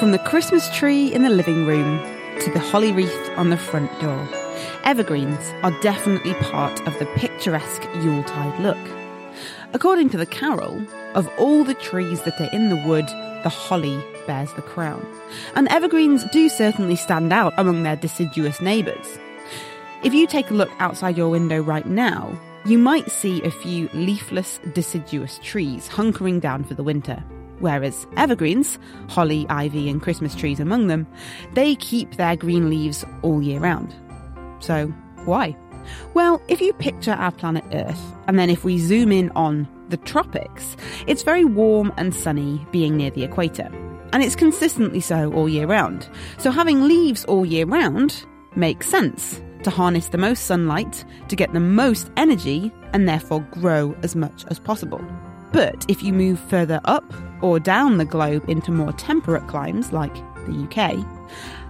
From the Christmas tree in the living room to the holly wreath on the front door, evergreens are definitely part of the picturesque Yuletide look. According to the carol, of all the trees that are in the wood, the holly bears the crown. And evergreens do certainly stand out among their deciduous neighbours. If you take a look outside your window right now, you might see a few leafless deciduous trees hunkering down for the winter. Whereas evergreens, holly, ivy, and Christmas trees among them, they keep their green leaves all year round. So, why? Well, if you picture our planet Earth, and then if we zoom in on the tropics, it's very warm and sunny being near the equator. And it's consistently so all year round. So having leaves all year round makes sense to harness the most sunlight, to get the most energy, and therefore grow as much as possible. But if you move further up or down the globe into more temperate climes like the UK,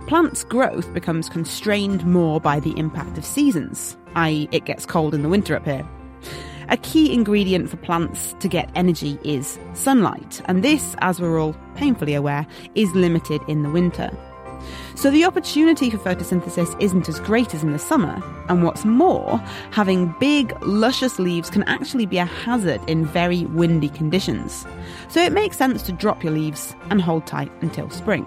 plants' growth becomes constrained more by the impact of seasons, i.e., it gets cold in the winter up here. A key ingredient for plants to get energy is sunlight, and this, as we're all painfully aware, is limited in the winter. So the opportunity for photosynthesis isn't as great as in the summer, and what's more, having big, luscious leaves can actually be a hazard in very windy conditions. So it makes sense to drop your leaves and hold tight until spring.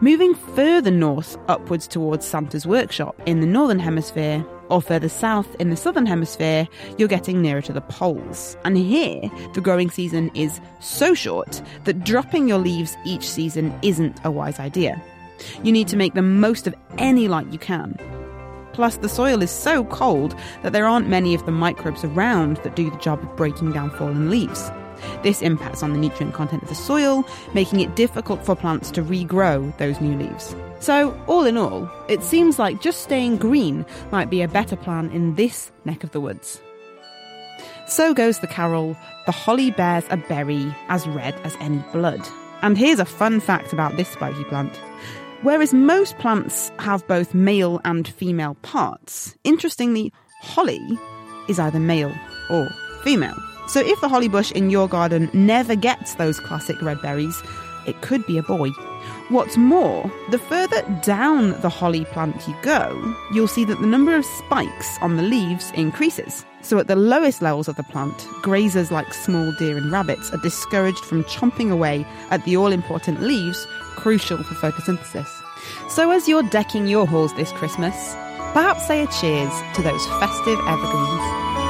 Moving further north upwards towards Santa's workshop in the northern hemisphere, or further south in the southern hemisphere, you're getting nearer to the poles. And here, the growing season is so short that dropping your leaves each season isn't a wise idea. You need to make the most of any light you can. Plus, the soil is so cold that there aren't many of the microbes around that do the job of breaking down fallen leaves. This impacts on the nutrient content of the soil, making it difficult for plants to regrow those new leaves. So, all in all, it seems like just staying green might be a better plan in this neck of the woods. So goes the carol, The Holly Bears a Berry as Red as Any Blood. And here's a fun fact about this spiky plant. Whereas most plants have both male and female parts, interestingly, holly is either male or female. So if the holly bush in your garden never gets those classic red berries, it could be a boy. What's more, the further down the holly plant you go, you'll see that the number of spikes on the leaves increases. So at the lowest levels of the plant, grazers like small deer and rabbits are discouraged from chomping away at the all important leaves crucial for photosynthesis. So as you're decking your halls this Christmas, perhaps say a cheers to those festive evergreens.